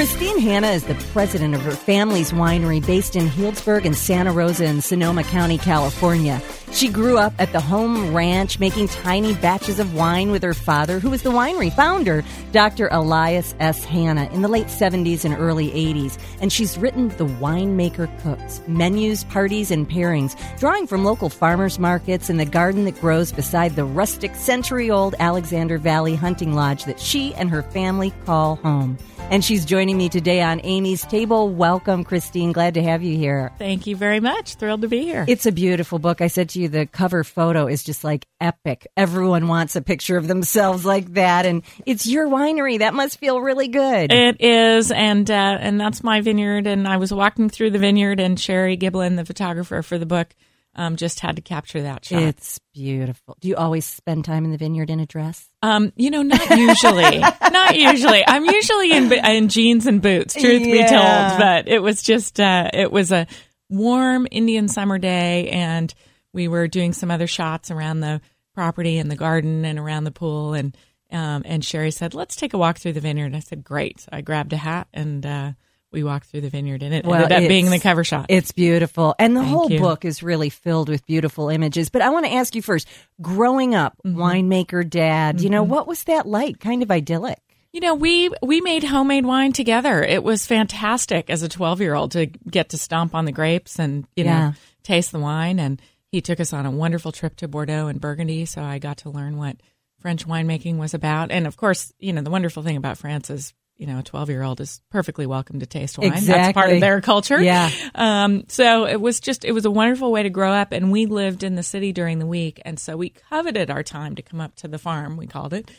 Christine Hanna is the president of her family's winery based in Healdsburg and Santa Rosa in Sonoma County, California. She grew up at the home ranch making tiny batches of wine with her father, who was the winery founder, Dr. Elias S. Hanna, in the late 70s and early 80s. And she's written The Winemaker Cooks, menus, parties, and pairings, drawing from local farmers markets and the garden that grows beside the rustic century old Alexander Valley hunting lodge that she and her family call home. And she's joining me today on Amy's Table. Welcome, Christine. Glad to have you here. Thank you very much. Thrilled to be here. It's a beautiful book. I said to you, the cover photo is just like epic. Everyone wants a picture of themselves like that. And it's your winery. That must feel really good. It is. And, uh, and that's my vineyard. And I was walking through the vineyard, and Sherry Giblin, the photographer for the book, um, just had to capture that shot. It's beautiful. Do you always spend time in the vineyard in a dress? Um, you know, not usually. not usually. I'm usually in in jeans and boots. Truth Yeah. be told, but it was just uh, it was a warm Indian summer day, and we were doing some other shots around the property and the garden and around the pool, and um, and Sherry said, "Let's take a walk through the vineyard." I said, "Great." So I grabbed a hat and. Uh, we walked through the vineyard, and it Well, ended up being the cover shot. It's beautiful. And the Thank whole you. book is really filled with beautiful images. But I want to ask you first growing up, Mm-hmm. winemaker dad, you know, what was that like? Kind of idyllic. You know, we we made homemade wine together. It was fantastic as a 12-year-old to get to stomp on the grapes and, you Yeah. know, taste the wine and he took us on a wonderful trip to Bordeaux and Burgundy, so I got to learn what French winemaking was about. And of course, you know, the wonderful thing about France is, you know, a 12-year-old is perfectly welcome to taste wine. That's part of their culture. Yeah. Um, so it was just, it was a wonderful way to grow up. And we lived in the city during the week. And so we coveted our time to come up to the farm, we called it,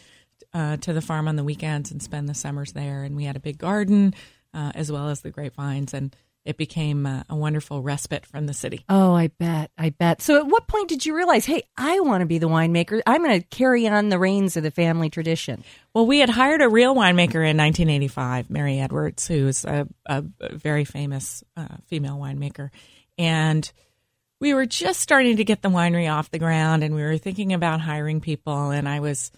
uh, to the farm on the weekends and spend the summers there. And we had a big garden, uh, as well as the grapevines. And it became uh, a wonderful respite from the city. Oh, I bet. I bet. So at what point did you realize, hey, I want to be the winemaker? I'm going to carry on the reins of the family tradition. Well, we had hired a real winemaker in 1985, Merry Edwards, who's a, a, a very famous uh, female winemaker. And we were just starting to get the winery off the ground and we were thinking about hiring people. And I was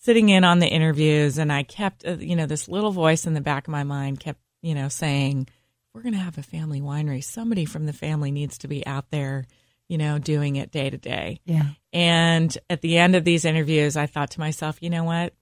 sitting in on the interviews and I kept, uh, you know, this little voice in the back of my mind kept, you know, saying, we're going to have a family winery. Somebody from the family needs to be out there, you know, doing it day to day. Yeah. And at the end of these interviews, I thought to myself, you know what?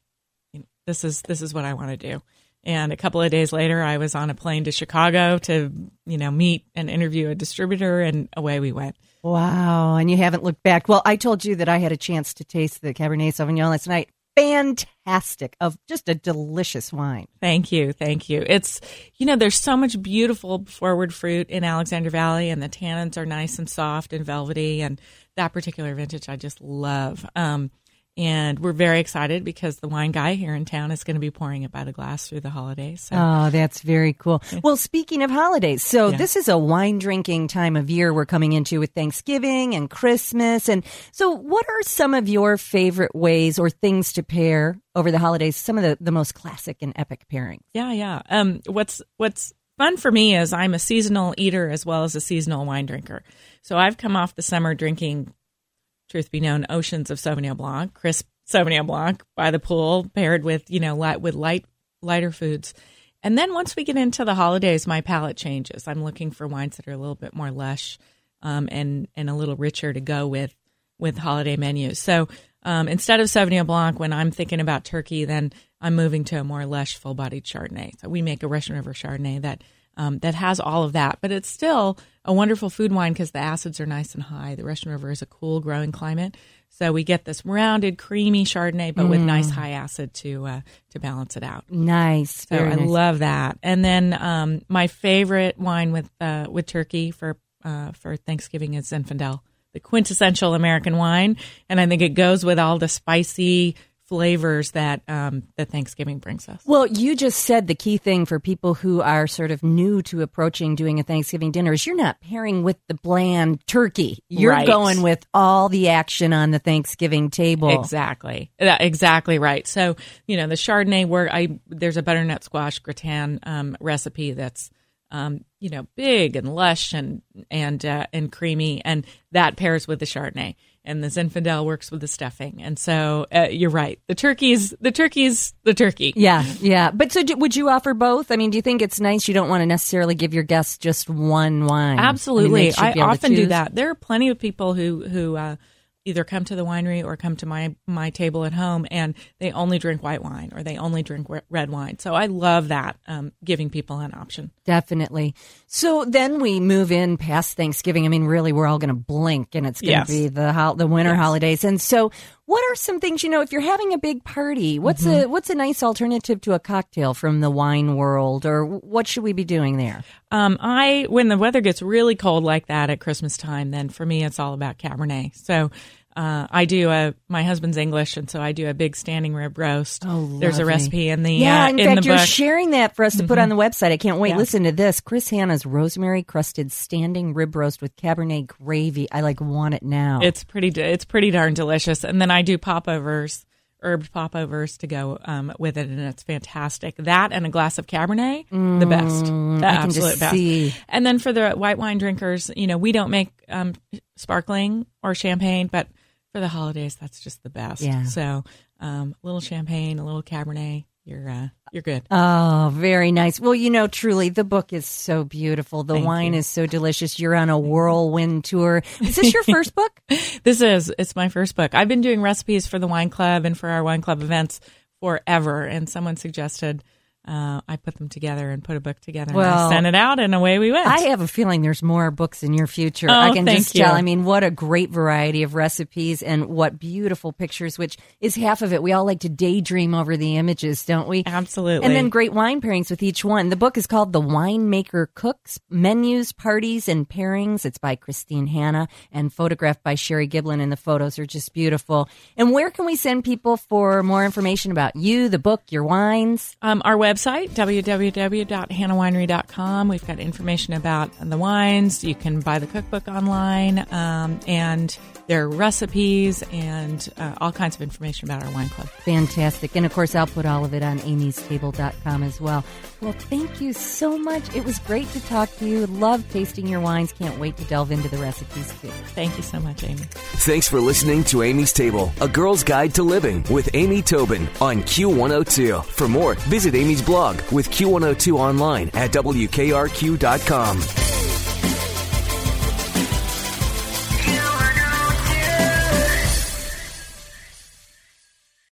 This is this is what I want to do. And a couple of days later, I was on a plane to Chicago to, you know, meet and interview a distributor, and away we went. Wow. And you haven't looked back. Well, I told you that I had a chance to taste the Cabernet Sauvignon last night. Fantastic. Of just a delicious wine. Thank you, thank you. It's you know, there's so much beautiful forward fruit in Alexander Valley, and the tannins are nice and soft and velvety, and that particular vintage I just love. Um, and we're very excited because the wine guy here in town is going to be pouring it by the glass through the holidays. So. Oh, that's very cool. Well, speaking of holidays, so Yeah. this is a wine drinking time of year we're coming into with Thanksgiving and Christmas. And so, what are some of your favorite ways or things to pair over the holidays? Some of the, the most classic and epic pairings. Yeah, yeah. Um, what's what's fun for me is I'm a seasonal eater as well as a seasonal wine drinker. So I've come off the summer drinking, truth be known, oceans of Sauvignon Blanc, crisp Sauvignon Blanc by the pool, paired with you know light with light lighter foods. And then once we get into the holidays, my palate changes. I'm looking for wines that are a little bit more lush um, and and a little richer to go with with holiday menus. So um, instead of Sauvignon Blanc, when I'm thinking about turkey, then I'm moving to a more lush, full-bodied Chardonnay. So we make a Russian River Chardonnay that um, that has all of that, but it's still a wonderful food wine because the acids are nice and high. The Russian River is a cool, growing climate, so we get this rounded, creamy Chardonnay, but with nice high acid to uh, to balance it out. Nice. So I nice. love that. And then um, my favorite wine with uh, with turkey for uh, for Thanksgiving is Zinfandel, the quintessential American wine, and I think it goes with all the spicy flavors that um, that Thanksgiving brings us. Well, you just said the key thing for people who are sort of new to approaching doing a Thanksgiving dinner is you're not pairing with the bland turkey. You're Right. going with all the action on the Thanksgiving table. Exactly. Exactly right. So, you know, the Chardonnay where I there's a butternut squash gratin um, recipe that's um, you know, big and lush and and uh, and creamy, and that pairs with the Chardonnay. And the Zinfandel works with the stuffing, and so uh, you're right. The turkey's the turkey's the turkey. Yeah, yeah. But so, do, would you offer both? I mean, do you think it's nice? You don't want to necessarily give your guests just one wine. Absolutely, I, mean, I often do that. There are plenty of people who who uh, either come to the winery or come to my my table at home and they only drink white wine or they only drink red wine. So I love that um, giving people an option. Definitely. So then we move in past Thanksgiving. I mean, really, we're all going to blink and it's going to Yes. be the ho- the winter Yes. holidays. And so, what are some things you know if you're having a big party? What's Mm-hmm. a what's a nice alternative to a cocktail from the wine world, or what should we be doing there? Um, I when the weather gets really cold like that at Christmas time, then for me it's all about Cabernet. So. Uh, I do a my husband's English, and so I do a big standing rib roast. Oh, There's a recipe in the Yeah, uh, in, in fact, you're book. sharing that for us to put on the website. I can't wait. Yeah. Listen to this: Chris Hanna's rosemary crusted standing rib roast with Cabernet gravy. I like want it now. It's pretty. It's pretty darn delicious. And then I do popovers, herb popovers to go um, with it, and it's fantastic. That and a glass of Cabernet, the best, the Mm, I absolute best. see. And then for the white wine drinkers, you know, we don't make um, sparkling or champagne, but for the holidays, that's just the best. Yeah. So um, a little champagne, a little Cabernet, you're uh, you're good. Oh, very nice. Well, you know, truly, the book is so beautiful. The Thank wine you. is so delicious. You're on a whirlwind tour. Is this your first book? This is it's my first book. I've been doing recipes for the wine club and for our wine club events forever. And someone suggested uh, I put them together and put a book together. and Well, I sent it out, and away we went. I have a feeling there's more books in your future. Oh, I can thank just tell. you. I mean, what a great variety of recipes and what beautiful pictures, which is half of it. We all like to daydream over the images, don't we? Absolutely. And then great wine pairings with each one. The book is called The Winemaker Cooks Menus, Parties, and Pairings. It's by Christine Hanna and photographed by Sherry Giblin, and the photos are just beautiful. And where can we send people for more information about you, the book, your wines? Um, our website, www.hannawinery.com. We've got information about the wines. You can buy the cookbook online, um, and there are recipes and uh, all kinds of information about our wine club. Fantastic. And of course, I'll put all of it on amystable.com as well. Well, thank you so much. It was great to talk to you. Love tasting your wines. Can't wait to delve into the recipes too. Thank you so much, Amy. Thanks for listening to Amy's Table, a girl's guide to living with Amy Tobin on Q102. For more, visit Amy's blog with Q102 online at WKRQ.com.